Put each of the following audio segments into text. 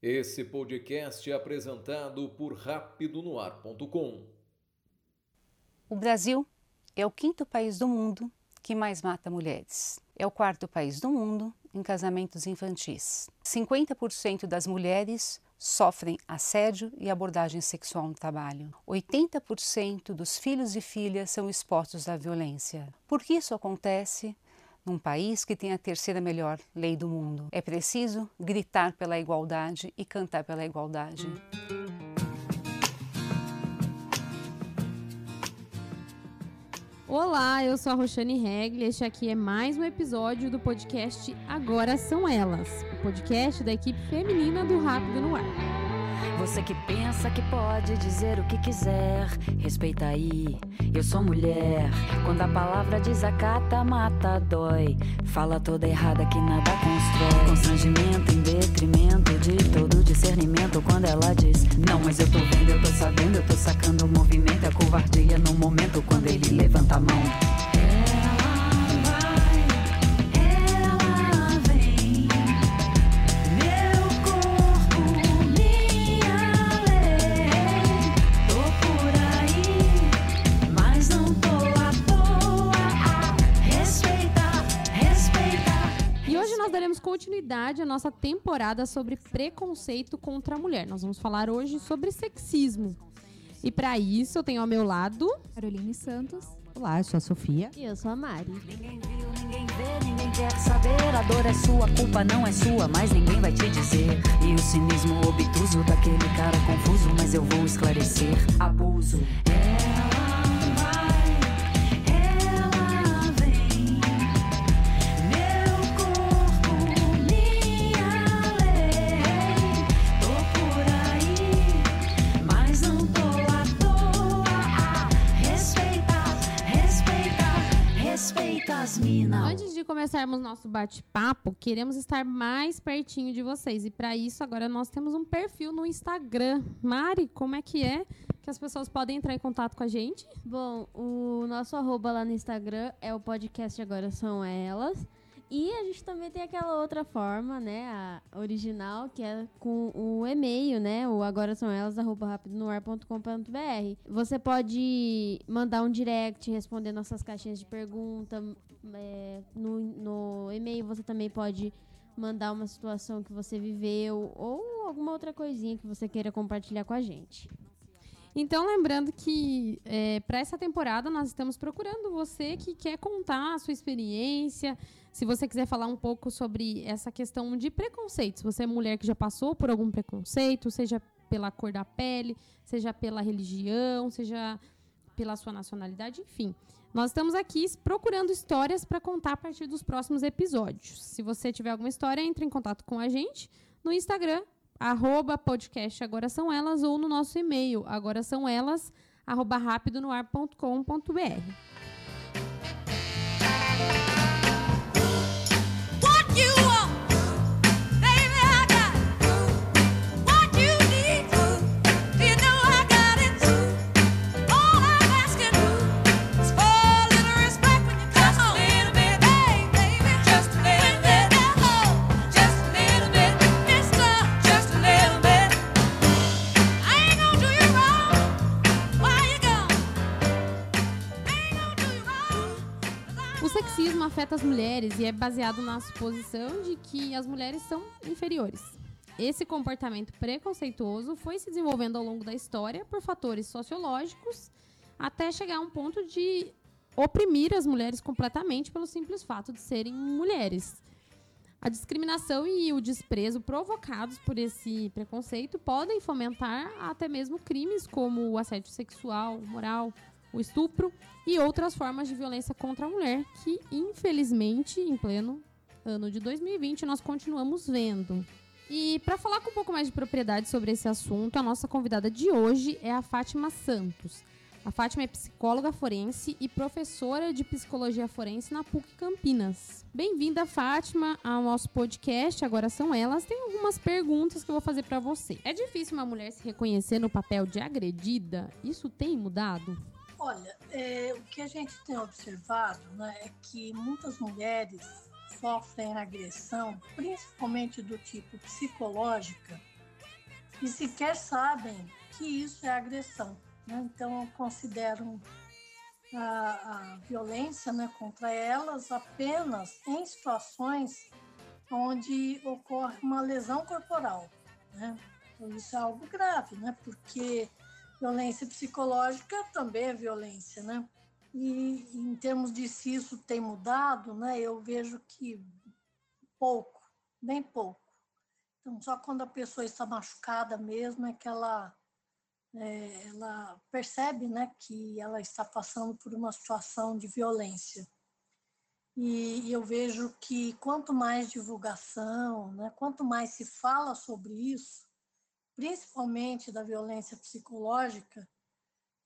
Esse podcast é apresentado por rapidonoar.com. O Brasil é o quinto país do mundo que mais mata mulheres. É o quarto país do mundo em casamentos infantis. 50% das mulheres sofrem assédio e abordagem sexual no trabalho. 80% dos filhos e filhas são expostos à violência. Por que isso acontece? Num país que tem a terceira melhor lei do mundo. É preciso gritar pela igualdade e cantar pela igualdade. Olá, eu sou a Roxane Regli. Este aqui é mais um episódio do podcast Agora São Elas, o podcast da equipe feminina do Rápido no Ar. Você que pensa que pode dizer o que quiser, respeita aí. Eu sou mulher. Quando a palavra desacata, mata, dói. Fala toda errada que nada constrói. Constrangimento em detrimento de todo discernimento. Quando ela diz, não, mas eu tô vendo, eu tô sabendo, eu tô sacando o movimento. É covardia no momento quando ele levanta a mão. Continuidade à nossa temporada sobre preconceito contra a mulher. Nós vamos falar hoje sobre sexismo. E para isso eu tenho ao meu lado Caroline Santos. Olá, eu sou a Sofia. E eu sou a Mari. Ninguém viu, ninguém vê, ninguém quer saber. A dor é sua, a culpa não é sua, mas ninguém vai te dizer. E o cinismo obtuso daquele cara confuso, mas eu vou esclarecer. Abuso. É começarmos nosso bate-papo, queremos estar mais pertinho de vocês. E para isso, agora nós temos um perfil no Instagram. Mari, como é que é que as pessoas podem entrar em contato com a gente? Bom, o nosso arroba lá no Instagram é o podcast Agora São Elas. E a gente também tem aquela outra forma, né, a original, que é com o e-mail, né, o agora são elas, arroba. Você pode mandar um direct, responder nossas caixinhas de pergunta. É, no, no e-mail você também pode mandar uma situação que você viveu ou alguma outra coisinha que você queira compartilhar com a gente. Então, lembrando que é, para essa temporada nós estamos procurando você que quer contar a sua experiência. Se você quiser falar um pouco sobre essa questão de preconceito, se você é mulher que já passou por algum preconceito, seja pela cor da pele, seja pela religião, seja pela sua nacionalidade, enfim. Nós estamos aqui procurando histórias para contar a partir dos próximos episódios. Se você tiver alguma história, entre em contato com a gente no Instagram arroba podcast Agora São Elas ou no nosso e-mail, agora são elas, arroba rapidonoar.com.br. afeta as mulheres e é baseado na suposição de que as mulheres são inferiores. Esse comportamento preconceituoso foi se desenvolvendo ao longo da história por fatores sociológicos até chegar a um ponto de oprimir as mulheres completamente pelo simples fato de serem mulheres. A discriminação e o desprezo provocados por esse preconceito podem fomentar até mesmo crimes como o assédio sexual, moral, o estupro e outras formas de violência contra a mulher que, infelizmente, em pleno ano de 2020, nós continuamos vendo. E para falar com um pouco mais de propriedade sobre esse assunto, a nossa convidada de hoje é a Fátima Santos. A Fátima é psicóloga forense e professora de psicologia forense na PUC Campinas. Bem-vinda, Fátima, ao nosso podcast. Agora são elas. Tem algumas perguntas que eu vou fazer para você. É difícil uma mulher se reconhecer no papel de agredida? Isso tem mudado? Olha, é, o que a gente tem observado né, é que muitas mulheres sofrem agressão, principalmente do tipo psicológica, e sequer sabem que isso é agressão. Né? Então, consideram a, a violência né, contra elas apenas em situações onde ocorre uma lesão corporal. Né? Então, isso é algo grave, né? porque violência psicológica também é violência. Né? E em termos de se isso tem mudado, né, eu vejo que pouco, bem pouco. Então, só quando a pessoa está machucada mesmo é que ela é, ela percebe né, que ela está passando por uma situação de violência. E, eu vejo que quanto mais divulgação, né, quanto mais se fala sobre isso, principalmente da violência psicológica,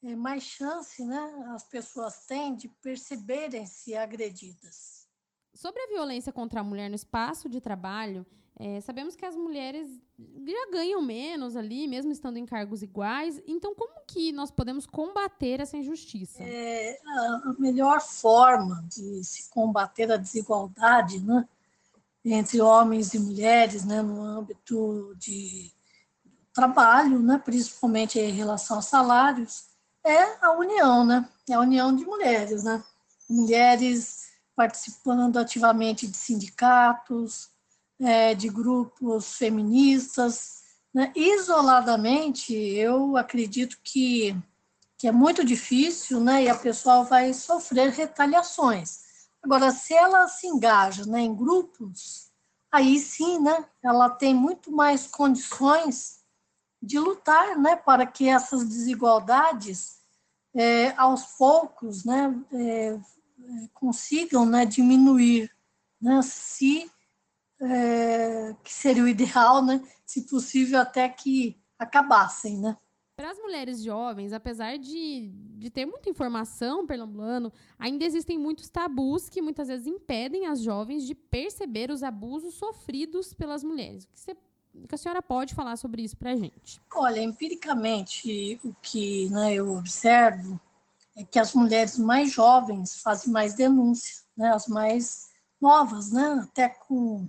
é, mais chance né, as pessoas têm de perceberem-se agredidas. Sobre a violência contra a mulher no espaço de trabalho, é, sabemos que as mulheres já ganham menos ali, mesmo estando em cargos iguais. Então, como que nós podemos combater essa injustiça? É, a melhor forma de se combater a desigualdade né, entre homens e mulheres né, no âmbito de trabalho, né, principalmente em relação a salários, é a união, né? É a união de mulheres, né? Mulheres participando ativamente de sindicatos, é, de grupos feministas. Né? Isoladamente, eu acredito que, que é muito difícil né? e a pessoa vai sofrer retaliações. Agora, se ela se engaja né, em grupos, aí sim né, ela tem muito mais condições de lutar né, para que essas desigualdades, é, aos poucos, né, é, consigam né, diminuir, né, se é, que seria o ideal, né? Se possível, até que acabassem, né? Para as mulheres jovens, apesar de, de ter muita informação perambulando, ainda existem muitos tabus que muitas vezes impedem as jovens de perceber os abusos sofridos pelas mulheres. O que, você, que a senhora pode falar sobre isso para a gente? Olha, empiricamente, o que né, eu observo é que as mulheres mais jovens fazem mais denúncia, né, as mais novas, né, até com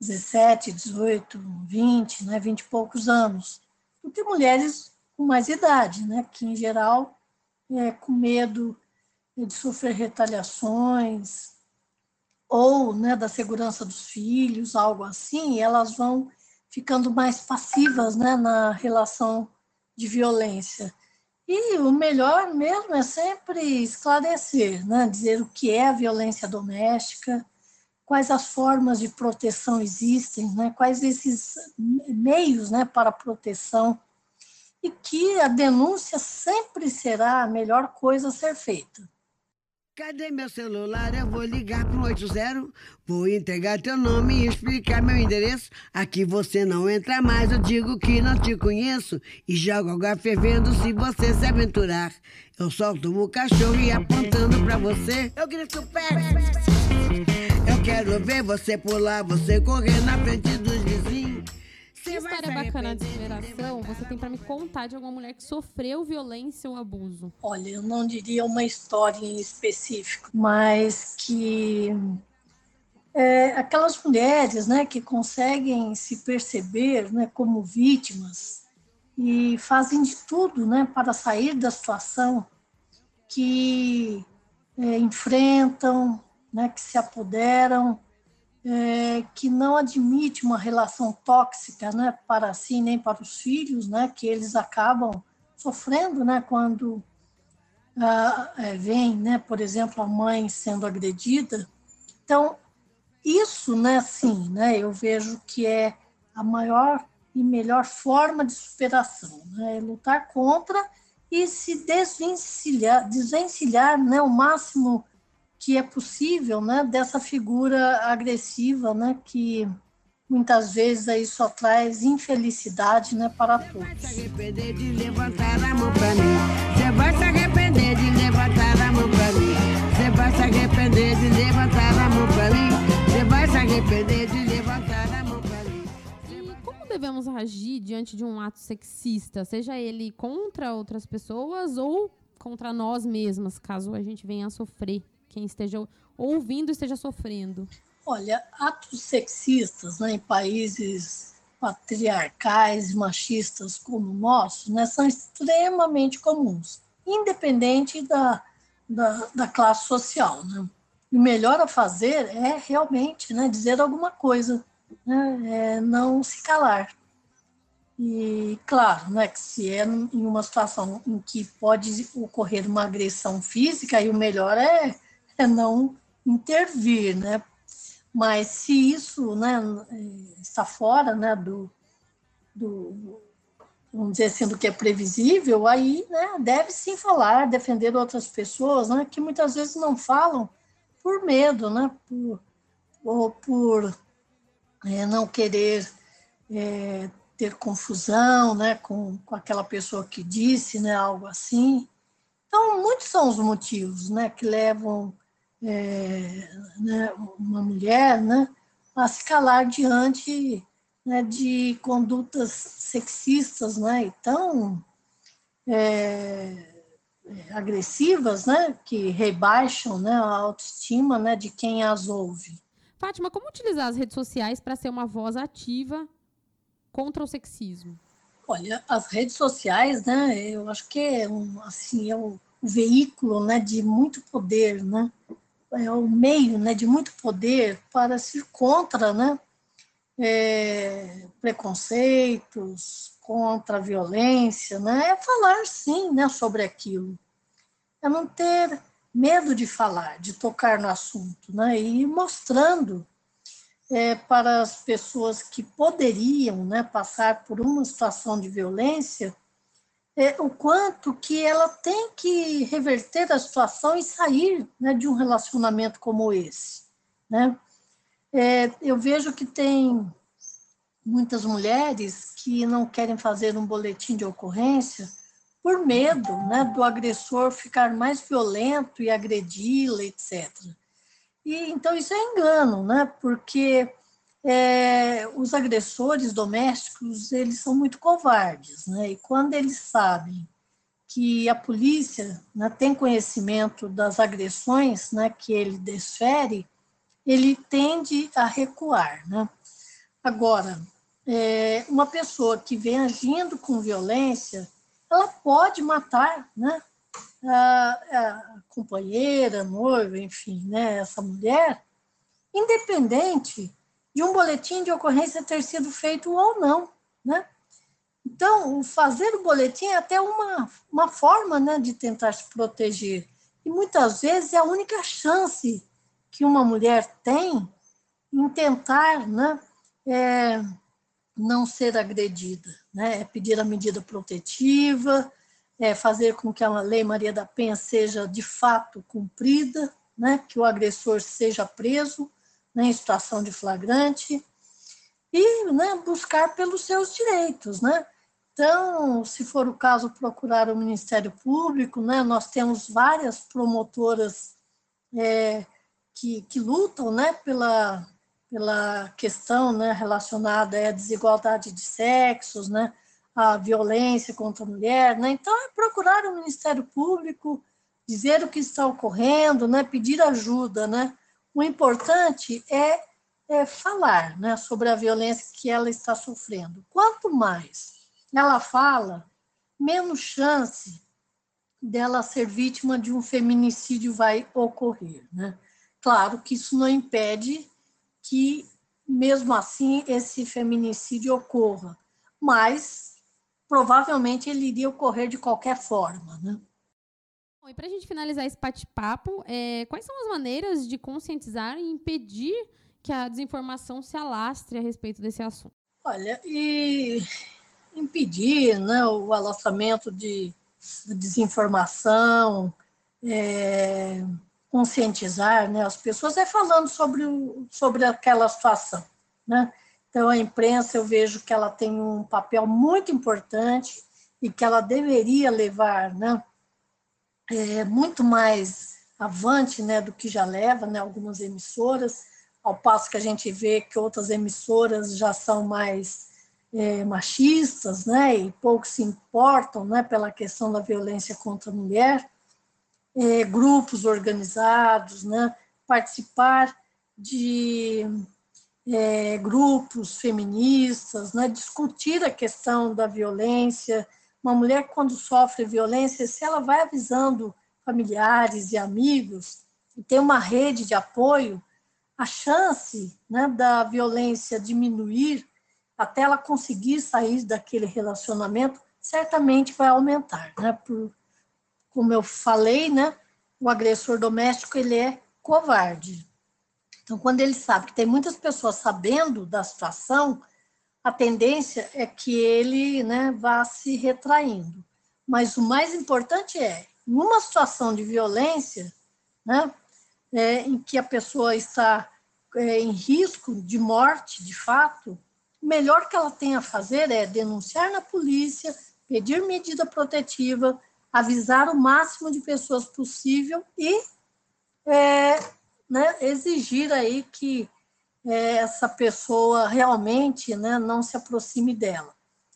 17, 18, 20, né, 20 e poucos anos, do que mulheres com mais idade, né, que em geral é com medo de sofrer retaliações ou né, da segurança dos filhos, algo assim, elas vão ficando mais passivas né, na relação de violência. E o melhor mesmo é sempre esclarecer, né, dizer o que é a violência doméstica, quais as formas de proteção existem, né? quais esses meios né, para proteção, e que a denúncia sempre será a melhor coisa a ser feita. Cadê meu celular? Eu vou ligar para o 80, vou entregar teu nome e explicar meu endereço. Aqui você não entra mais, eu digo que não te conheço e jogo água fervendo se você se aventurar. Eu solto o cachorro e apontando para você, eu grito pé. Eu quero ver você pular, você correr na frente vizinhos. Que história bacana de inspiração você tem para me contar de alguma mulher que sofreu violência ou abuso? Olha, eu não diria uma história em específico, mas que é, aquelas mulheres né, que conseguem se perceber né, como vítimas e fazem de tudo né, para sair da situação que é, enfrentam, né, que se apoderam, é, que não admite uma relação tóxica né, para si nem para os filhos, né, que eles acabam sofrendo né, quando ah, é, vem, né, por exemplo, a mãe sendo agredida. Então, isso, né, sim, né, eu vejo que é a maior e melhor forma de superação, né, é lutar contra e se desvencilhar, desvencilhar né, o máximo que é possível, né, dessa figura agressiva, né, que muitas vezes aí só traz infelicidade, né, para todos. Você vai se arrepender de levantar a mão para mim. Você vai se arrepender de levantar a mão para mim. Você vai se arrepender de levantar a mão para mim. Você vai se arrepender de levantar a mão para mim. E como devemos agir diante de um ato sexista, seja ele contra outras pessoas ou contra nós mesmas, caso a gente venha a sofrer quem esteja ouvindo esteja sofrendo? Olha, atos sexistas né, em países patriarcais, machistas como o nosso, né, são extremamente comuns, independente da, da, da classe social. Né? O melhor a fazer é realmente né, dizer alguma coisa, né, é não se calar. E claro, né, que se é em uma situação em que pode ocorrer uma agressão física, aí o melhor é, é não intervir, né? Mas se isso né, está fora né, do, do, vamos dizer assim, do que é previsível, aí né, deve sim falar, defender outras pessoas, né, que muitas vezes não falam por medo, né, por, ou por é, não querer é, ter confusão né, com, com aquela pessoa que disse né, algo assim. Então, muitos são os motivos né, que levam é, né, uma mulher né, a se calar diante né, de condutas sexistas né, e tão é, agressivas né, que rebaixam né, a autoestima né, de quem as ouve. Fátima, como utilizar as redes sociais para ser uma voz ativa contra o sexismo? Olha, as redes sociais, né, eu acho que é um, assim, é um veículo, né, de muito poder, né, é o meio, né, de muito poder para se contra, né, é, preconceitos, contra a violência, né, é falar sim, né, sobre aquilo, é não ter medo de falar, de tocar no assunto, né, e mostrando é, para as pessoas que poderiam né, passar por uma situação de violência, é, o quanto que ela tem que reverter a situação e sair né, de um relacionamento como esse. Né? É, eu vejo que tem muitas mulheres que não querem fazer um boletim de ocorrência por medo né, do agressor ficar mais violento e agredi-la, etc. E, então, isso é engano, né? porque é, os agressores domésticos eles são muito covardes. Né? E quando eles sabem que a polícia né, tem conhecimento das agressões né, que ele desfere, ele tende a recuar. Né? Agora, é, uma pessoa que vem agindo com violência, ela pode matar né, a, a companheira, a noiva, enfim, né, essa mulher, independente de um boletim de ocorrência ter sido feito ou não, né? Então, fazer o boletim é até uma, uma forma né, de tentar se proteger. E muitas vezes é a única chance que uma mulher tem em tentar né, é, não ser agredida. Né? É pedir a medida protetiva, é, fazer com que a Lei Maria da Penha seja de fato cumprida, né, que o agressor seja preso né, em situação de flagrante e né, buscar pelos seus direitos. Né? Então, se for o caso, procurar o Ministério Público, né, nós temos várias promotoras é, que, que lutam né, pela, pela questão né, relacionada à desigualdade de sexos, né, a violência contra a mulher, né? Então é procurar o Ministério Público, dizer o que está ocorrendo, né? Pedir ajuda, né? O importante é, é falar, né? Sobre a violência que ela está sofrendo. Quanto mais ela fala, menos chance dela ser vítima de um feminicídio vai ocorrer, né? Claro que isso não impede que, mesmo assim, esse feminicídio ocorra, mas provavelmente ele iria ocorrer de qualquer forma. Né? Bom, e para a gente finalizar esse bate-papo, é, quais são as maneiras de conscientizar e impedir que a desinformação se alastre a respeito desse assunto? Olha, e impedir né, o alastramento de desinformação, é, conscientizar né, as pessoas, é falando sobre, sobre aquela situação. Né? Então, a imprensa, eu vejo que ela tem um papel muito importante e que ela deveria levar né, é, muito mais avante né, do que já leva né, algumas emissoras, ao passo que a gente vê que outras emissoras já são mais é, machistas né, e pouco se importam né, pela questão da violência contra a mulher, é, grupos organizados, né, participar de é, grupos feministas, né, discutir a questão da violência. Uma mulher, quando sofre violência, se ela vai avisando familiares e amigos, e tem uma rede de apoio, a chance né, da violência diminuir até ela conseguir sair daquele relacionamento certamente vai aumentar, né? Por, como eu falei, né? O agressor doméstico ele é covarde. Então, quando ele sabe que tem muitas pessoas sabendo da situação, a tendência é que ele, né, vá se retraindo. Mas o mais importante é, numa situação de violência, né, é, em que a pessoa está é, em risco de morte, de fato, o melhor que ela tem a fazer é denunciar na polícia, pedir medida protetiva, avisar o máximo de pessoas possível e é, né, exigir aí que essa pessoa realmente né, não se aproxime dela.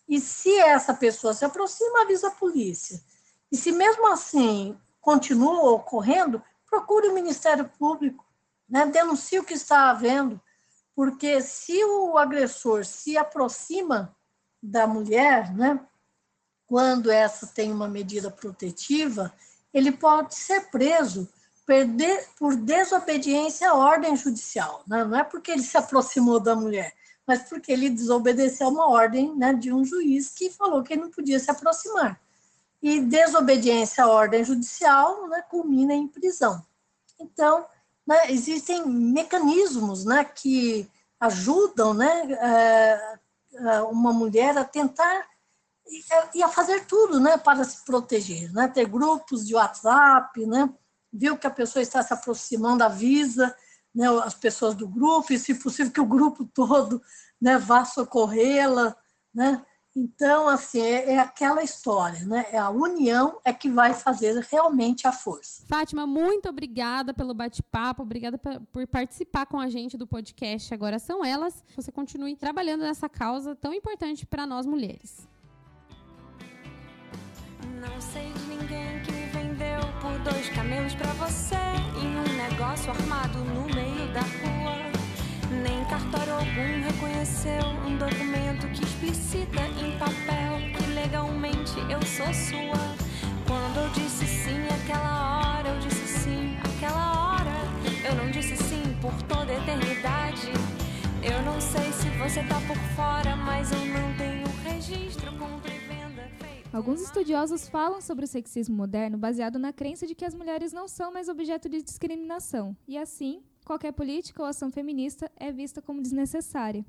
E se essa pessoa se aproxima, avisa a polícia. E se mesmo assim continua ocorrendo, procure o Ministério Público, né, denuncie o que está havendo, porque se o agressor se aproxima da mulher, né, quando essa tem uma medida protetiva, ele pode ser preso perder, por desobediência à ordem judicial. Né? Não é porque ele se aproximou da mulher, mas porque ele desobedeceu uma ordem né, de um juiz que falou que ele não podia se aproximar. E desobediência à ordem judicial né, culmina em prisão. Então, né, existem mecanismos né, que ajudam né, é, é, uma mulher a tentar e a fazer tudo né, para se proteger, né, ter grupos de WhatsApp, né, viu que a pessoa está se aproximando, avisa né, as pessoas do grupo, e se possível que o grupo todo né, vá socorrê-la, né, então, assim, é, é, aquela história, né? É a união é que vai fazer realmente a força. Fátima, muito obrigada pelo bate-papo, obrigada por participar com a gente do podcast Agora São Elas. Você continue trabalhando nessa causa tão importante para nós mulheres. Não sei de ninguém que por dois camelos para você em um negócio armado no meio da rua. Nem cartório algum reconheceu um documento que explicita em papel que legalmente eu sou sua. Quando eu disse sim aquela hora, eu disse sim aquela hora. Eu não disse sim por toda eternidade. Eu não sei se você tá por fora, mas eu não tenho registro venda. Alguns estudiosos falam sobre o sexismo moderno baseado na crença de que as mulheres não são mais objeto de discriminação e, assim, qualquer política ou ação feminista é vista como desnecessária.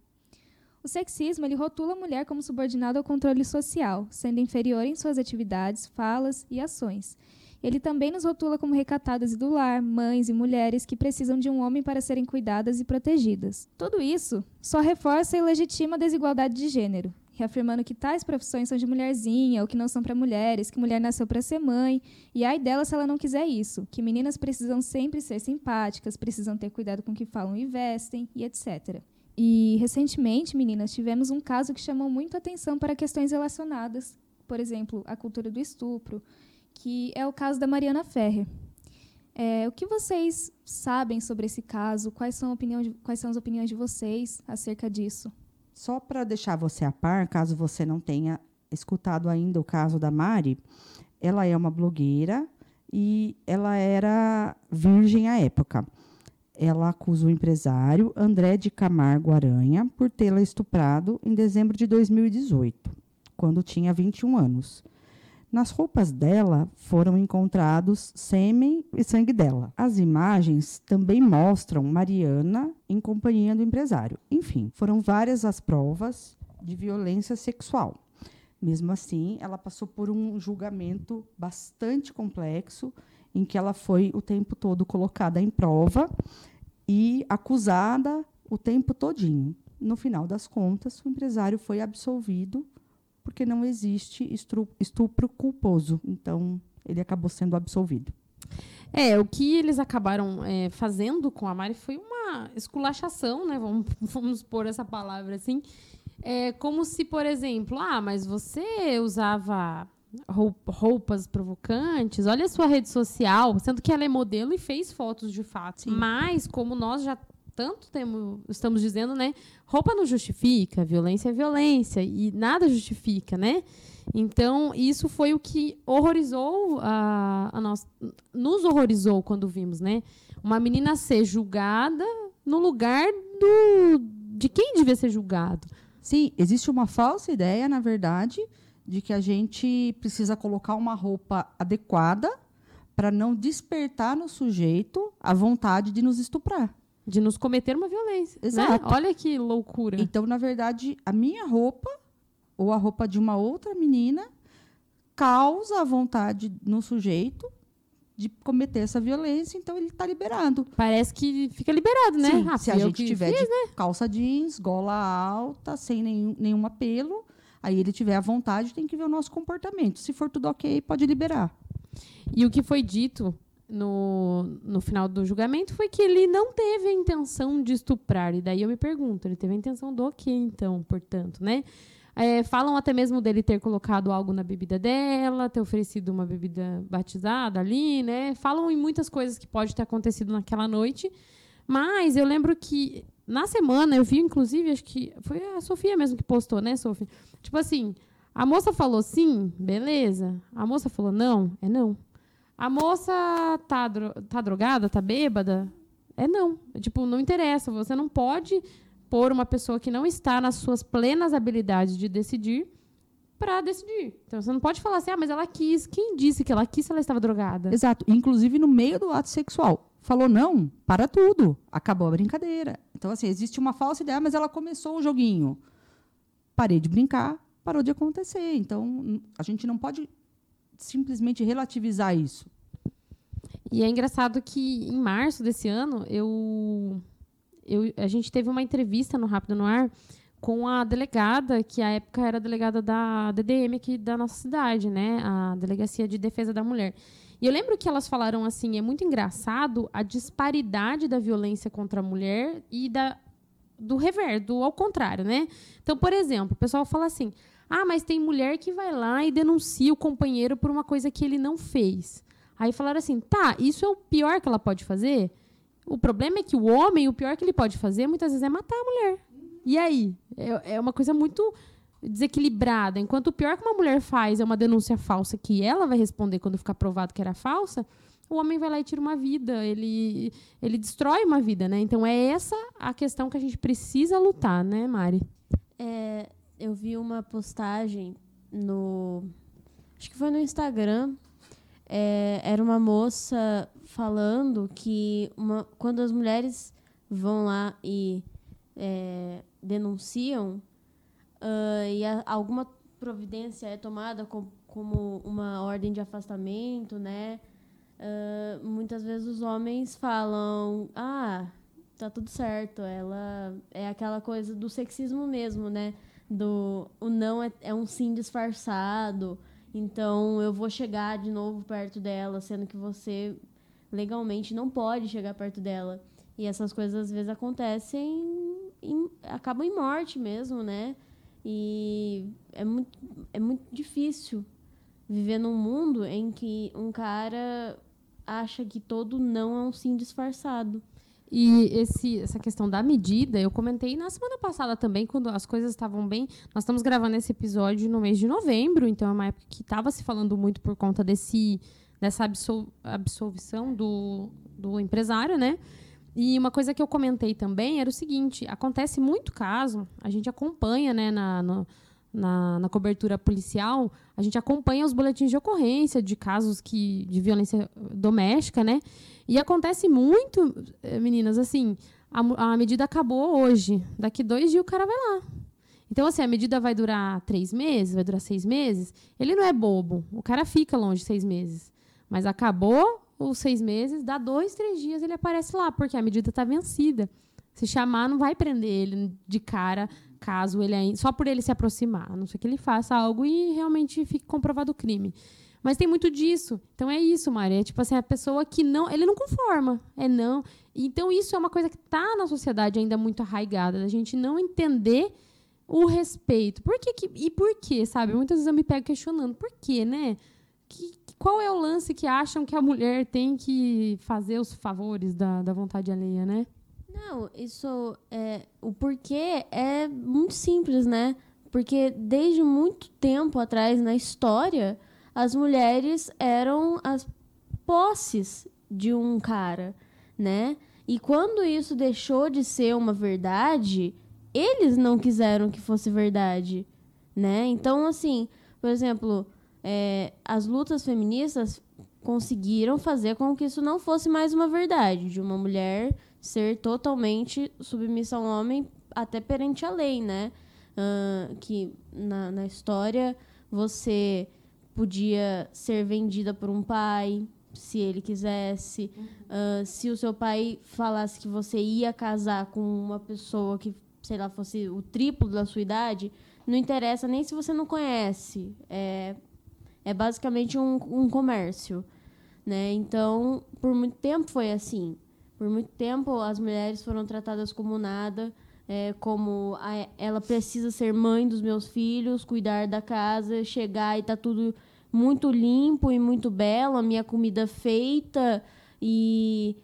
O sexismo ele rotula a mulher como subordinada ao controle social, sendo inferior em suas atividades, falas e ações. Ele também nos rotula como recatadas do lar, mães e mulheres que precisam de um homem para serem cuidadas e protegidas. Tudo isso só reforça e legitima a desigualdade de gênero, reafirmando que tais profissões são de mulherzinha ou que não são para mulheres, que mulher nasceu para ser mãe, e ai dela se ela não quiser isso, que meninas precisam sempre ser simpáticas, precisam ter cuidado com o que falam e vestem, e etc. E recentemente, meninas, tivemos um caso que chamou muito atenção para questões relacionadas, por exemplo, à cultura do estupro, que é o caso da Mariana Ferrer. É, o que vocês sabem sobre esse caso? Quais são, de, quais são as opiniões de vocês acerca disso? Só para deixar você a par, caso você não tenha escutado ainda o caso da Mari, ela é uma blogueira e ela era virgem à época. Ela acusa o empresário André de Camargo Aranha por tê-la estuprado em dezembro de 2018, quando tinha 21 anos. Nas roupas dela foram encontrados sêmen e sangue dela. As imagens também mostram Mariana em companhia do empresário. Enfim, foram várias as provas de violência sexual. Mesmo assim, ela passou por um julgamento bastante complexo, em que ela foi o tempo todo colocada em prova e acusada o tempo todinho. No final das contas, o empresário foi absolvido porque não existe estupro culposo. Então, ele acabou sendo absolvido. É, o que eles acabaram é, fazendo com a Mari foi uma esculachação, né? Vamos, vamos pôr essa palavra assim. É como se, por exemplo, ah, mas você usava roupas provocantes, olha a sua rede social, sendo que ela é modelo e fez fotos de fato. Sim. Mas, como nós já tanto temos, estamos dizendo, né? Roupa não justifica, violência é violência e nada justifica, né? Então, isso foi o que horrorizou a, a nós, nos horrorizou quando vimos, né? Uma menina ser julgada no lugar do, de quem devia ser julgado. Sim, existe uma falsa ideia, na verdade, de que a gente precisa colocar uma roupa adequada para não despertar no sujeito a vontade de nos estuprar. De nos cometer uma violência. né? Exato. Olha que loucura. Então, na verdade, a minha roupa ou a roupa de uma outra menina causa a vontade no sujeito de cometer essa violência, então ele está liberado. Parece que fica liberado, né? Sim, Ah, se a gente tiver fiz, de calça jeans, gola alta, sem nenhum, nenhum apelo, aí ele tiver à vontade, tem que ver o nosso comportamento. Se for tudo ok, pode liberar. E o que foi dito no, no final do julgamento foi que ele não teve a intenção de estuprar. E daí eu me pergunto, ele teve a intenção do quê, então, portanto, né? É, falam até mesmo dele ter colocado algo na bebida dela, ter oferecido uma bebida batizada ali, né? Falam em muitas coisas que pode ter acontecido naquela noite. Mas eu lembro que na semana eu vi, inclusive, acho que foi a Sofia mesmo que postou, né, Sofia? Tipo assim, a moça falou sim, beleza. A moça falou não, é não. A moça tá, dro tá drogada, tá bêbada? É não. Tipo, não interessa. Você não pode pôr uma pessoa que não está nas suas plenas habilidades de decidir para decidir. Então você não pode falar assim, ah, mas ela quis. Quem disse que ela quis se ela estava drogada? Exato. Inclusive no meio do ato sexual. Falou não, para tudo. Acabou a brincadeira. Então, assim, existe uma falsa ideia, mas ela começou o joguinho. Parei de brincar, parou de acontecer. Então, a gente não pode simplesmente relativizar isso. E é engraçado que em março desse ano, eu, eu, a gente teve uma entrevista no Rápido no Ar com a delegada, que à época era delegada da DDM aqui da nossa cidade, né? A Delegacia de Defesa da Mulher. E eu lembro que elas falaram assim, é muito engraçado a disparidade da violência contra a mulher e da do reverso, do ao contrário, né? Então, por exemplo, o pessoal fala assim: "Ah, mas tem mulher que vai lá e denuncia o companheiro por uma coisa que ele não fez". Aí falaram assim: "Tá, isso é o pior que ela pode fazer?" O problema é que o homem, o pior que ele pode fazer, muitas vezes é matar a mulher. E aí? É, é uma coisa muito desequilibrada. Enquanto o pior que uma mulher faz é uma denúncia falsa que ela vai responder quando ficar provado que era falsa, o homem vai lá e tira uma vida, ele, ele destrói uma vida, né? Então é essa a questão que a gente precisa lutar, né, Mari? É, eu vi uma postagem no. Acho que foi no Instagram. É, era uma moça falando que uma, quando as mulheres vão lá e é, denunciam ah, e a- alguma providência é tomada com- como uma ordem de afastamento, né? Ah, muitas vezes os homens falam: ah, tá tudo certo. Ela é aquela coisa do sexismo mesmo, né? Do o não é, é um sim disfarçado. Então eu vou chegar de novo perto dela, sendo que você legalmente não pode chegar perto dela. E essas coisas às vezes acontecem, em- acabam em morte mesmo, né? E é muito, é muito difícil viver num mundo em que um cara acha que todo não é um sim disfarçado. E esse, essa questão da medida, eu comentei na semana passada também, quando as coisas estavam bem. Nós estamos gravando esse episódio no mês de novembro, então é uma época que estava se falando muito por conta desse, dessa absol, absolvição do, do empresário, né? E uma coisa que eu comentei também era o seguinte: acontece muito caso, a gente acompanha, né, na, no- na, na cobertura policial, a gente acompanha os boletins de ocorrência de casos que, de violência doméstica, né? E acontece muito, eh, meninas, assim, a, a medida acabou hoje. Daqui dois dias o cara vai lá. Então, assim, a medida vai durar três meses, vai durar seis meses. Ele não é bobo. O cara fica longe seis meses. Mas acabou os seis meses, dá dois, três dias ele aparece lá, porque a medida está vencida. Se chamar, não vai prender ele de cara, caso ele. Só por ele se aproximar. A não ser que ele faça algo e realmente fique comprovado o crime. Mas tem muito disso. Então é isso, Maria. É tipo assim, a pessoa que não. Ele não conforma. É não. Então isso é uma coisa que está na sociedade ainda muito arraigada, da gente não entender o respeito. Por que, que e por quê, sabe? Muitas vezes eu me pego questionando. Por quê, né? Que, qual é o lance que acham que a mulher tem que fazer os favores da, da vontade alheia, né? Não, isso é. O porquê é muito simples, né? Porque desde muito tempo atrás na história, as mulheres eram as posses de um cara, né? E quando isso deixou de ser uma verdade, eles não quiseram que fosse verdade, né? Então, assim, por exemplo, é, as lutas feministas conseguiram fazer com que isso não fosse mais uma verdade, de uma mulher ser totalmente submissa ao homem até perante a lei, né? Uh, que na, na história você podia ser vendida por um pai, se ele quisesse. Uh, se o seu pai falasse que você ia casar com uma pessoa que, sei lá, fosse o triplo da sua idade, não interessa nem se você não conhece. É, é basicamente um, um comércio. Né? Então, por muito tempo foi assim. Por muito tempo, as mulheres foram tratadas como nada, é, como a, ela precisa ser mãe dos meus filhos, cuidar da casa, chegar e tá tudo muito limpo e muito belo, a minha comida feita e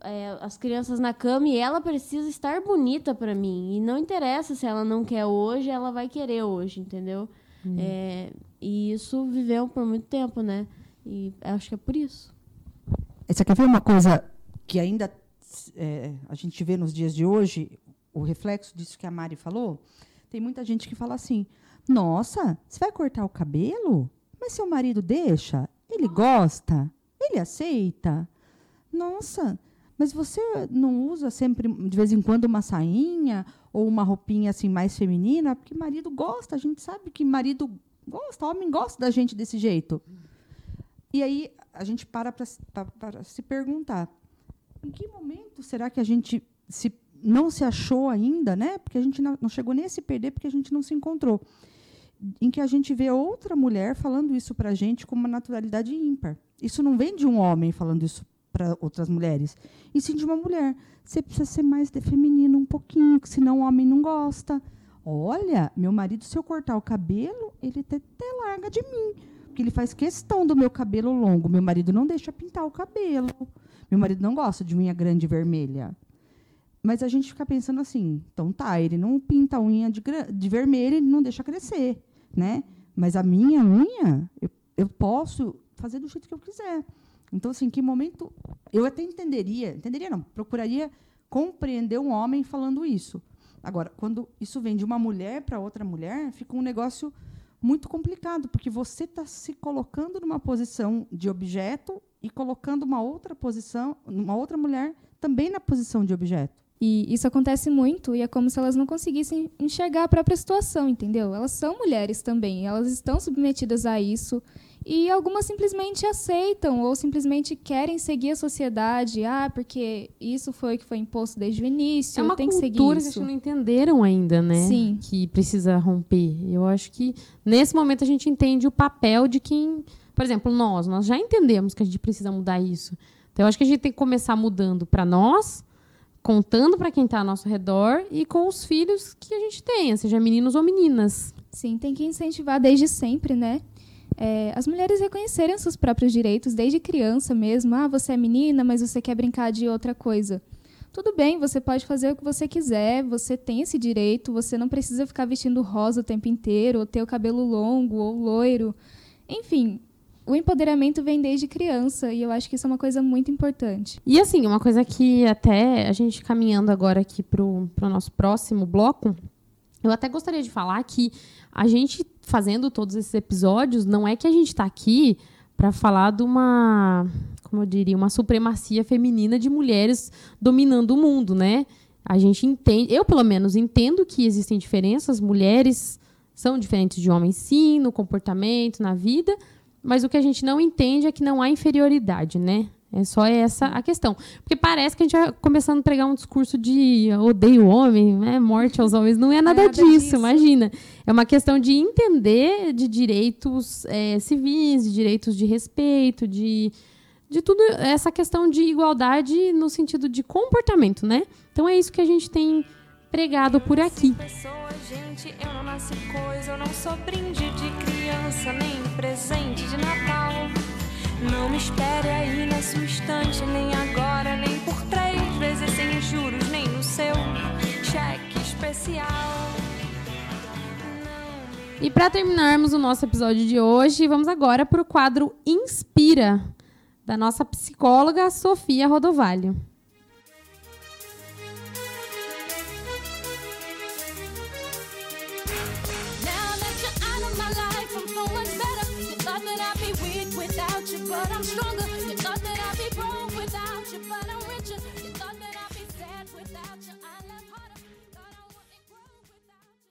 é, as crianças na cama e ela precisa estar bonita para mim. E não interessa se ela não quer hoje, ela vai querer hoje, entendeu? Hum. É, e isso viveu por muito tempo, né? E acho que é por isso. Você quer ver uma coisa que ainda é, a gente vê nos dias de hoje, o reflexo disso que a Mari falou? Tem muita gente que fala assim: nossa, você vai cortar o cabelo? Mas seu marido deixa? Ele gosta? Ele aceita? Nossa, mas você não usa sempre, de vez em quando, uma sainha ou uma roupinha assim mais feminina? Porque marido gosta, a gente sabe que marido gosta, homem gosta da gente desse jeito. E aí a gente para para se perguntar: em que momento será que a gente se, não se achou ainda, né? Porque a gente não, chegou nem a se perder porque a gente não se encontrou em que a gente vê outra mulher falando isso para a gente com uma naturalidade ímpar. Isso não vem de um homem falando isso para outras mulheres, e sim de uma mulher. Você precisa ser mais feminino um pouquinho, que senão o homem não gosta. Olha, meu marido, se eu cortar o cabelo, ele até, até larga de mim, porque ele faz questão do meu cabelo longo. Meu marido não deixa pintar o cabelo. Meu marido não gosta de unha grande vermelha. Mas a gente fica pensando assim, então tá, ele não pinta a unha de, de vermelho, ele não deixa crescer, né? Mas a minha unha, eu, eu posso fazer do jeito que eu quiser. Então, assim, que momento eu até entenderia, entenderia não, procuraria compreender um homem falando isso. Agora, quando isso vem de uma mulher para outra mulher, fica um negócio muito complicado, porque você está se colocando numa posição de objeto e colocando uma outra posição, uma outra mulher também na posição de objeto. E isso acontece muito e é como se elas não conseguissem enxergar a própria situação, entendeu? Elas são mulheres também, elas estão submetidas a isso e algumas simplesmente aceitam ou simplesmente querem seguir a sociedade, ah, porque isso foi o que foi imposto desde o início, é uma tem que seguir cultura isso. que não entenderam ainda, né? Sim. Que precisa romper. Eu acho que nesse momento a gente entende o papel de quem, por exemplo, nós, nós já entendemos que a gente precisa mudar isso. Então eu acho que a gente tem que começar mudando para nós contando para quem está ao nosso redor e com os filhos que a gente tenha, seja meninos ou meninas. Sim, tem que incentivar desde sempre, né? É, as mulheres reconhecerem seus próprios direitos desde criança mesmo. Ah, você é menina, mas você quer brincar de outra coisa. Tudo bem, você pode fazer o que você quiser, você tem esse direito, você não precisa ficar vestindo rosa o tempo inteiro, ou ter o cabelo longo ou loiro. Enfim, o empoderamento vem desde criança e eu acho que isso é uma coisa muito importante. E assim, uma coisa que até a gente caminhando agora aqui para o nosso próximo bloco, eu até gostaria de falar que a gente fazendo todos esses episódios, não é que a gente está aqui para falar de uma, como eu diria, uma supremacia feminina de mulheres dominando o mundo, né? A gente entende, eu pelo menos entendo que existem diferenças, mulheres são diferentes de homens sim, no comportamento, na vida, mas o que a gente não entende é que não há inferioridade, né? É só essa a questão. Porque parece que a gente vai começando a pregar um discurso de odeio o homem, né? morte aos homens. Não é nada, é nada disso, disso, imagina. É uma questão de entender de direitos é, civis, de direitos de respeito, de, de tudo essa questão de igualdade no sentido de comportamento, né? Então é isso que a gente tem pregado por aqui. Não me espere aí nesse instante, nem agora, nem por três vezes sem juros, nem no seu cheque especial. E para terminarmos o nosso episódio de hoje, vamos agora para o quadro Inspira, da nossa psicóloga Sofia Rodovalho.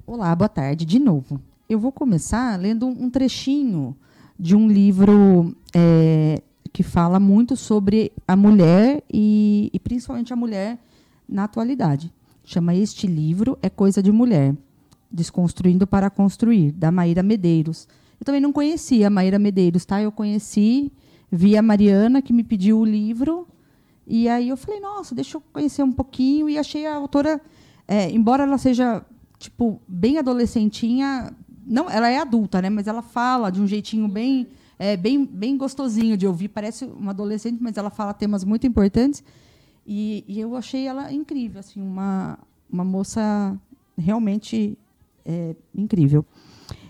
Olá, boa tarde de novo. Eu vou começar lendo um trechinho de um livro é, que fala muito sobre a mulher e, e, principalmente a mulher na atualidade. Chama este livro É Coisa de Mulher, Desconstruindo para Construir, da Maíra Medeiros. Eu também não conhecia a Maíra Medeiros, tá? Eu conheci, vi a Mariana que me pediu o livro e aí eu falei, nossa, deixa eu conhecer um pouquinho e achei a autora, é, embora ela seja tipo, bem adolescentinha. Não, ela é adulta, né? Mas ela fala de um jeitinho bem, é, bem, bem gostosinho de ouvir. Parece uma adolescente, mas ela fala temas muito importantes. E, e eu achei ela incrível, assim, uma, uma moça realmente é, incrível.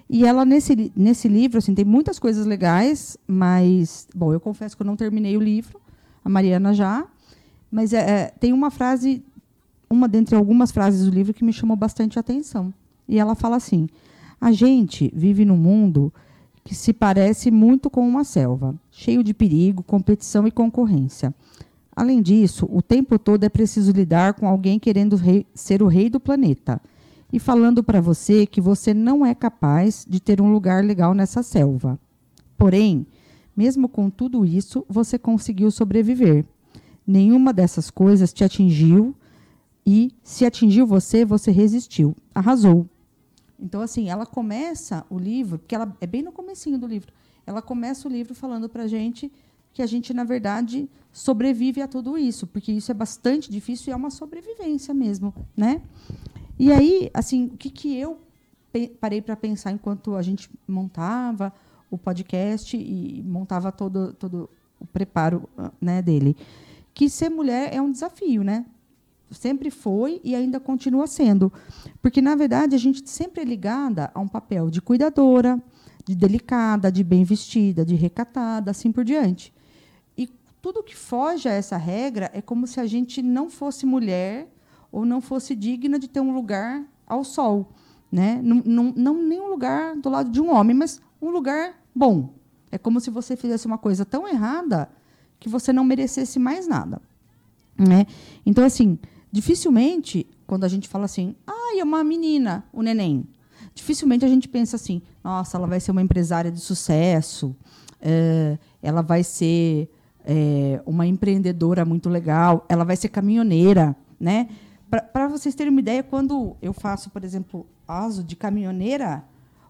E ela, nesse, nesse livro, assim, tem muitas coisas legais, mas, bom, eu confesso que eu não terminei o livro, a Mariana já, mas é, é tem uma frase uma dentre algumas frases do livro que me chamou bastante atenção. E ela fala assim: A gente vive num mundo que se parece muito com uma selva, cheio de perigo, competição e concorrência. Além disso, o tempo todo é preciso lidar com alguém querendo rei, ser o rei do planeta e falando para você que você não é capaz de ter um lugar legal nessa selva. Porém, mesmo com tudo isso, você conseguiu sobreviver. Nenhuma dessas coisas te atingiu e se atingiu você, você resistiu, arrasou. Então assim, ela começa o livro, porque ela é bem no comecinho do livro. Ela começa o livro falando para gente que a gente na verdade sobrevive a tudo isso, porque isso é bastante difícil e é uma sobrevivência mesmo, né? E aí, assim, o que, que eu parei para pensar enquanto a gente montava o podcast e montava todo, todo o preparo né, dele, que ser mulher é um desafio, né? Sempre foi e ainda continua sendo. Porque, na verdade, a gente sempre é ligada a um papel de cuidadora, de delicada, de bem vestida, de recatada, assim por diante. E tudo que foge a essa regra é como se a gente não fosse mulher ou não fosse digna de ter um lugar ao sol. Né? Não, não, não nenhum lugar do lado de um homem, mas um lugar bom. É como se você fizesse uma coisa tão errada que você não merecesse mais nada. Né? Então, assim, Dificilmente, quando a gente fala assim, ah, é uma menina, o neném. Dificilmente a gente pensa assim, nossa, ela vai ser uma empresária de sucesso, é, ela vai ser é, uma empreendedora muito legal, ela vai ser caminhoneira, né? Para vocês terem uma ideia, quando eu faço, por exemplo, aso de caminhoneira,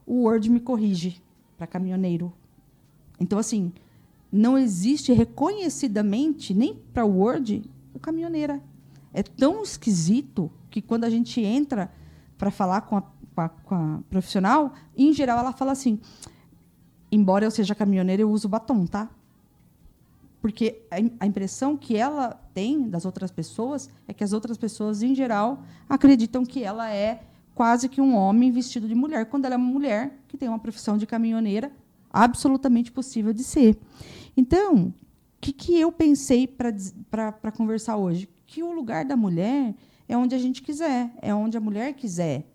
o Word me corrige para caminhoneiro. Então, assim, não existe reconhecidamente, nem para o Word, o caminhoneira é tão esquisito que quando a gente entra para falar com a, com, a, com a, profissional, em geral ela fala assim: embora eu seja caminhoneira, eu uso batom, tá? Porque a, impressão que ela tem das outras pessoas é que as outras pessoas, em geral, acreditam que ela é quase que um homem vestido de mulher, quando ela é uma mulher que tem uma profissão de caminhoneira absolutamente possível de ser. Então, o que, que eu pensei para conversar hoje? Que o lugar da mulher é onde a gente quiser, é onde a mulher quiser.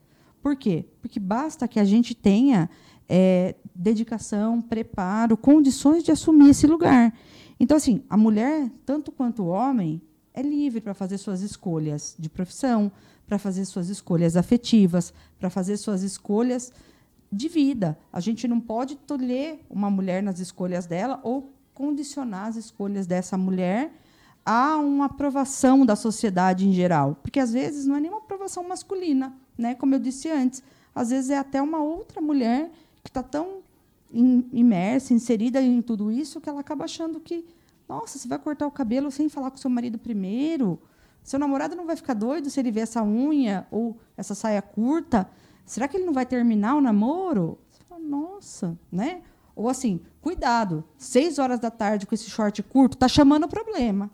Por quê? Porque basta que a gente tenha é, dedicação, preparo, condições de assumir esse lugar. Então, assim, a mulher, tanto quanto o homem, é livre para fazer suas escolhas de profissão, para fazer suas escolhas afetivas, para fazer suas escolhas de vida. A gente não pode tolher uma mulher nas escolhas dela ou condicionar as escolhas dessa mulher há uma aprovação da sociedade em geral, porque às vezes não é nem uma aprovação masculina, né? Como eu disse antes, às vezes é até uma outra mulher que está tão imersa, inserida em tudo isso, que ela acaba achando que, nossa, você vai cortar o cabelo sem falar com seu marido primeiro? Seu namorado não vai ficar doido se ele ver essa unha ou essa saia curta? Será que ele não vai terminar o namoro? Você fala, nossa, né? Ou assim, cuidado, seis horas da tarde com esse short curto, tá chamando o problema.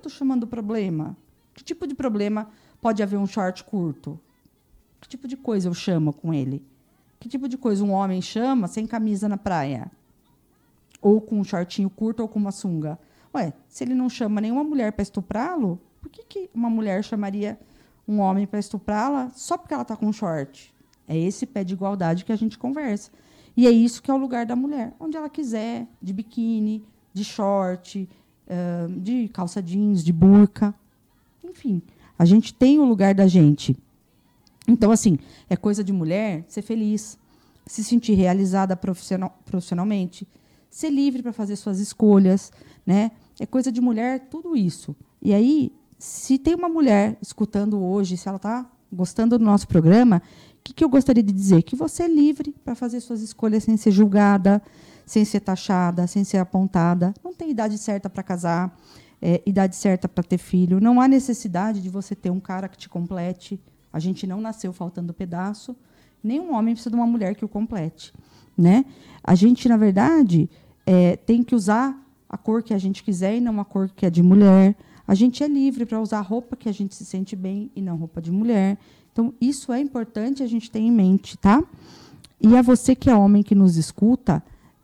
Eu estou chamando problema? Que tipo de problema pode haver um short curto? Que tipo de coisa eu chamo com ele? Que tipo de coisa um homem chama sem camisa na praia? Ou com um shortinho curto ou com uma sunga? Ué, se ele não chama nenhuma mulher para estuprá-lo, por que, que uma mulher chamaria um homem para estuprá-la só porque ela está com short? É esse pé de igualdade que a gente conversa. E é isso que é o lugar da mulher, onde ela quiser, de biquíni, de short, de calça jeans, de burca. Enfim, a gente tem o lugar da gente. Então, assim, é coisa de mulher ser feliz, se sentir realizada profissional, profissionalmente, ser livre para fazer suas escolhas, né? É coisa de mulher tudo isso. E aí, se tem uma mulher escutando hoje, se ela está gostando do nosso programa, o que, que eu gostaria de dizer? Que você é livre para fazer suas escolhas sem ser julgada, sem ser taxada, sem ser apontada. Não tem idade certa para casar, é, idade certa para ter filho. Não há necessidade de você ter um cara que te complete. A gente não nasceu faltando pedaço. Nenhum homem precisa de uma mulher que o complete. Né? A gente, na verdade, é, tem que usar a cor que a gente quiser e não a cor que é de mulher. A gente é livre para usar roupa que a gente se sente bem e não roupa de mulher. Então, isso é importante a gente ter em mente, tá? E a você que é homem que nos escuta,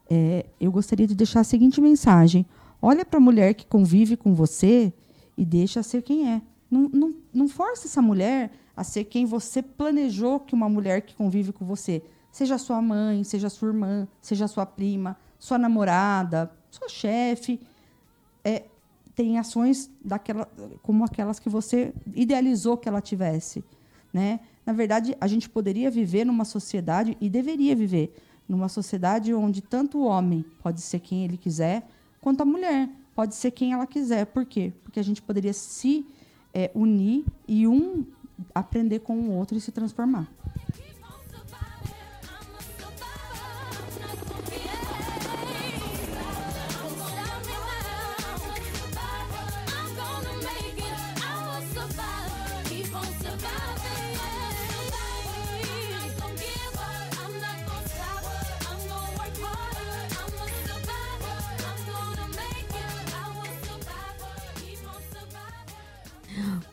é, eu gostaria de deixar a seguinte mensagem: olha para a mulher que convive com você e deixa ser quem é. Não, não, não force essa mulher a ser quem você planejou que uma mulher que convive com você seja sua mãe, seja sua irmã, seja sua prima, sua namorada, sua chefe. É, tem ações daquela, como aquelas que você idealizou que ela tivesse. Né? Na verdade, a gente poderia viver numa sociedade e deveria viver numa sociedade onde tanto o homem pode ser quem ele quiser, quanto a mulher pode ser quem ela quiser. Por quê? Porque a gente poderia se é, unir e um aprender com o outro e se transformar.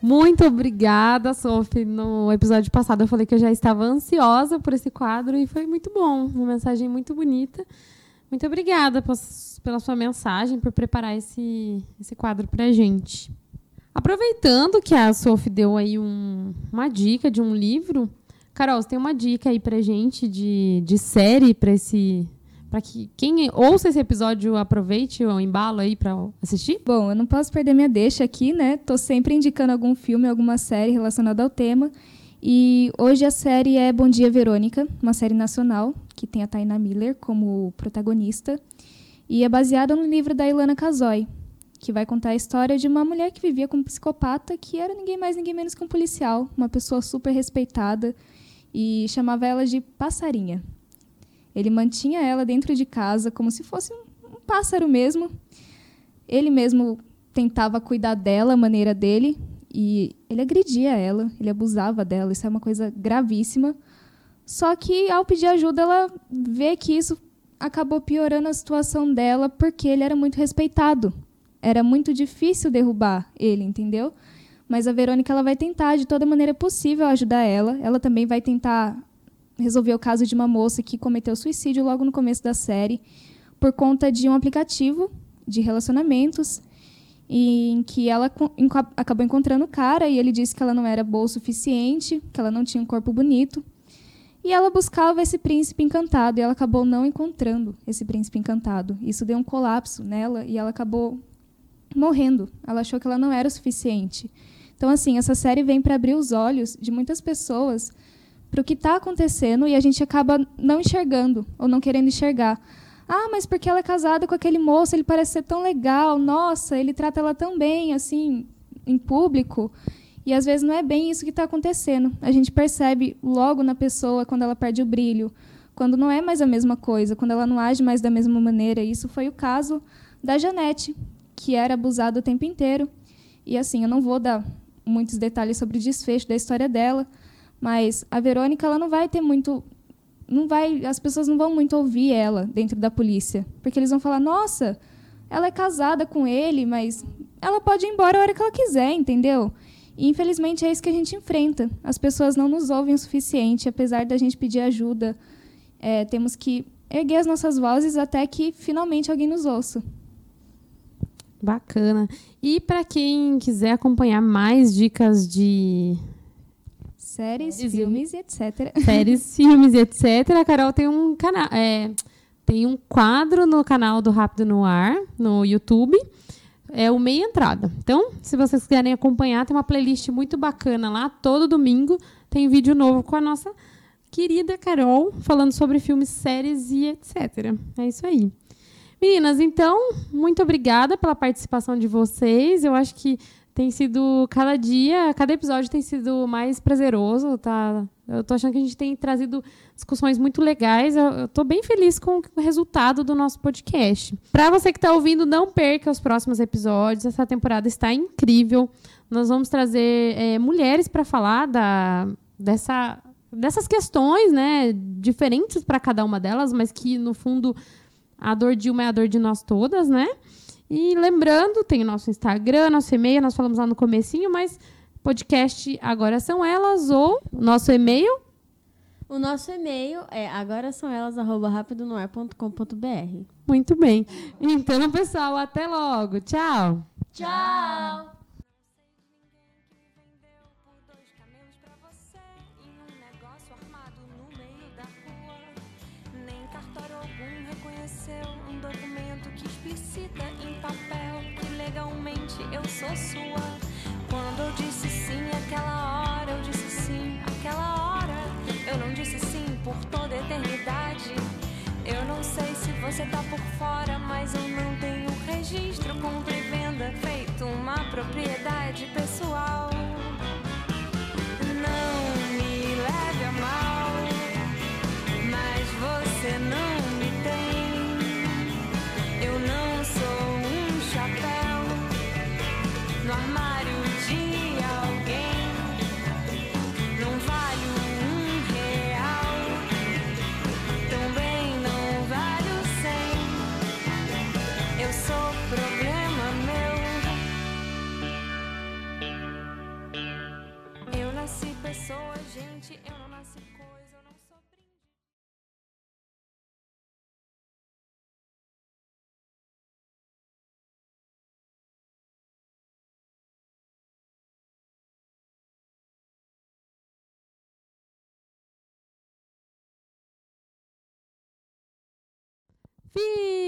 Muito obrigada, Sophie. No episódio passado eu falei que eu já estava ansiosa por esse quadro e foi muito bom. Uma mensagem muito bonita. Muito obrigada pela sua mensagem, por preparar esse, esse quadro para a gente. Aproveitando que a Sophie deu aí um, uma dica de um livro, Carol, você tem uma dica aí pra gente de, de série para esse para que quem ouça esse episódio aproveite o embalo aí para assistir? Bom, eu não posso perder minha deixa aqui, né? Tô sempre indicando algum filme, alguma série relacionada ao tema. E hoje a série é Bom Dia Verônica, uma série nacional que tem a Taina Miller como protagonista e é baseada no livro da Ilana Casoy, que vai contar a história de uma mulher que vivia com um psicopata que era ninguém mais ninguém menos que um policial, uma pessoa super respeitada e chamava ela de passarinha. Ele mantinha ela dentro de casa como se fosse um pássaro mesmo. Ele mesmo tentava cuidar dela, a maneira dele, e ele agredia ela, ele abusava dela. Isso é uma coisa gravíssima. Só que ao pedir ajuda, ela vê que isso acabou piorando a situação dela porque ele era muito respeitado. Era muito difícil derrubar ele, entendeu? Mas a Verônica ela vai tentar de toda maneira possível ajudar ela. Ela também vai tentar resolver o caso de uma moça que cometeu suicídio logo no começo da série por conta de um aplicativo de relacionamentos em que ela acabou encontrando o cara e ele disse que ela não era boa o suficiente, que ela não tinha um corpo bonito. E ela buscava esse príncipe encantado e ela acabou não encontrando esse príncipe encantado. Isso deu um colapso nela e ela acabou morrendo. Ela achou que ela não era o suficiente. Então, assim, essa série vem para abrir os olhos de muitas pessoas para o que está acontecendo e a gente acaba não enxergando ou não querendo enxergar. Ah, mas porque ela é casada com aquele moço, ele parece ser tão legal, nossa, ele trata ela tão bem, assim, em público. E às vezes não é bem isso que está acontecendo. A gente percebe logo na pessoa quando ela perde o brilho, quando não é mais a mesma coisa, quando ela não age mais da mesma maneira. Isso foi o caso da Janete, que era abusada o tempo inteiro. E assim, eu não vou dar muitos detalhes sobre o desfecho da história dela, mas a Verônica ela não vai ter muito não vai, as pessoas não vão muito ouvir ela dentro da polícia, porque eles vão falar: "Nossa, ela é casada com ele, mas ela pode ir embora a hora que ela quiser, entendeu?" E infelizmente é isso que a gente enfrenta. As pessoas não nos ouvem o suficiente, apesar da gente pedir ajuda É, temos que erguer as nossas vozes até que finalmente alguém nos ouça. Bacana. E para quem quiser acompanhar mais dicas de séries, séries filmes e etc. Séries, filmes e etc. A Carol tem um canal, é, tem um quadro no canal do Rápido no Ar, no YouTube. É o Meia Entrada. Então, se vocês quiserem acompanhar, tem uma playlist muito bacana lá. Todo domingo tem vídeo novo com a nossa querida Carol, falando sobre filmes, séries e etc. É isso aí. Meninas, então, muito obrigada pela participação de vocês. Eu acho que tem sido cada dia, cada episódio tem sido mais prazeroso, tá? Eu tô achando que a gente tem trazido discussões muito legais. Eu, eu tô bem feliz com o resultado do nosso podcast. Para você que está ouvindo, não perca os próximos episódios. Essa temporada está incrível. Nós vamos trazer é, mulheres para falar da, dessa, dessas questões, né? Diferentes para cada uma delas, mas que no fundo a dor de uma é a dor de nós todas, né? E lembrando, tem o nosso Instagram, nosso e-mail, nós falamos lá no comecinho, mas podcast agora são elas ou nosso e-mail? O nosso e-mail é agora são elas rapidonoar.com.br. Muito bem. Então, pessoal, até logo. Tchau. Tchau. Eu sou sua. Quando eu disse sim aquela hora, eu disse sim aquela hora. Eu não disse sim por toda eternidade. Eu não sei se você tá por fora, mas eu não tenho registro, compra e venda, feito uma propriedade pessoal. Fee!